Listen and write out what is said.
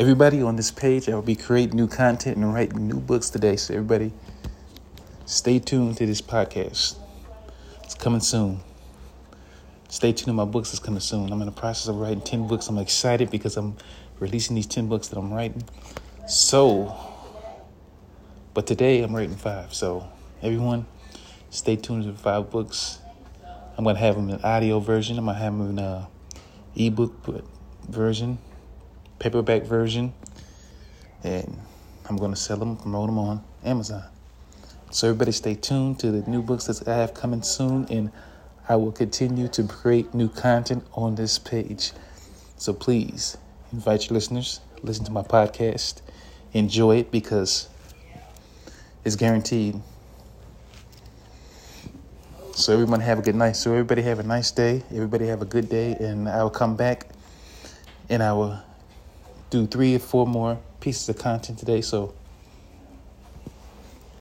everybody on this page, I will be creating new content and writing new books today. So everybody, stay tuned to this podcast. It's coming soon. Stay tuned. To my books is coming soon. I'm in the process of writing ten books. I'm excited because I'm releasing these ten books that I'm writing. So, but today I'm writing five. So everyone, stay tuned to the five books. I'm gonna have them in audio version. I'm gonna have them in uh, ebook version, paperback version, and I'm gonna sell them, promote them on Amazon. So everybody, stay tuned to the new books that I have coming soon, and I will continue to create new content on this page. So please invite your listeners, listen to my podcast, enjoy it because it's guaranteed so everyone have a good night. So everybody have a nice day. Everybody have a good day, and I will come back and I will do three or four more pieces of content today. So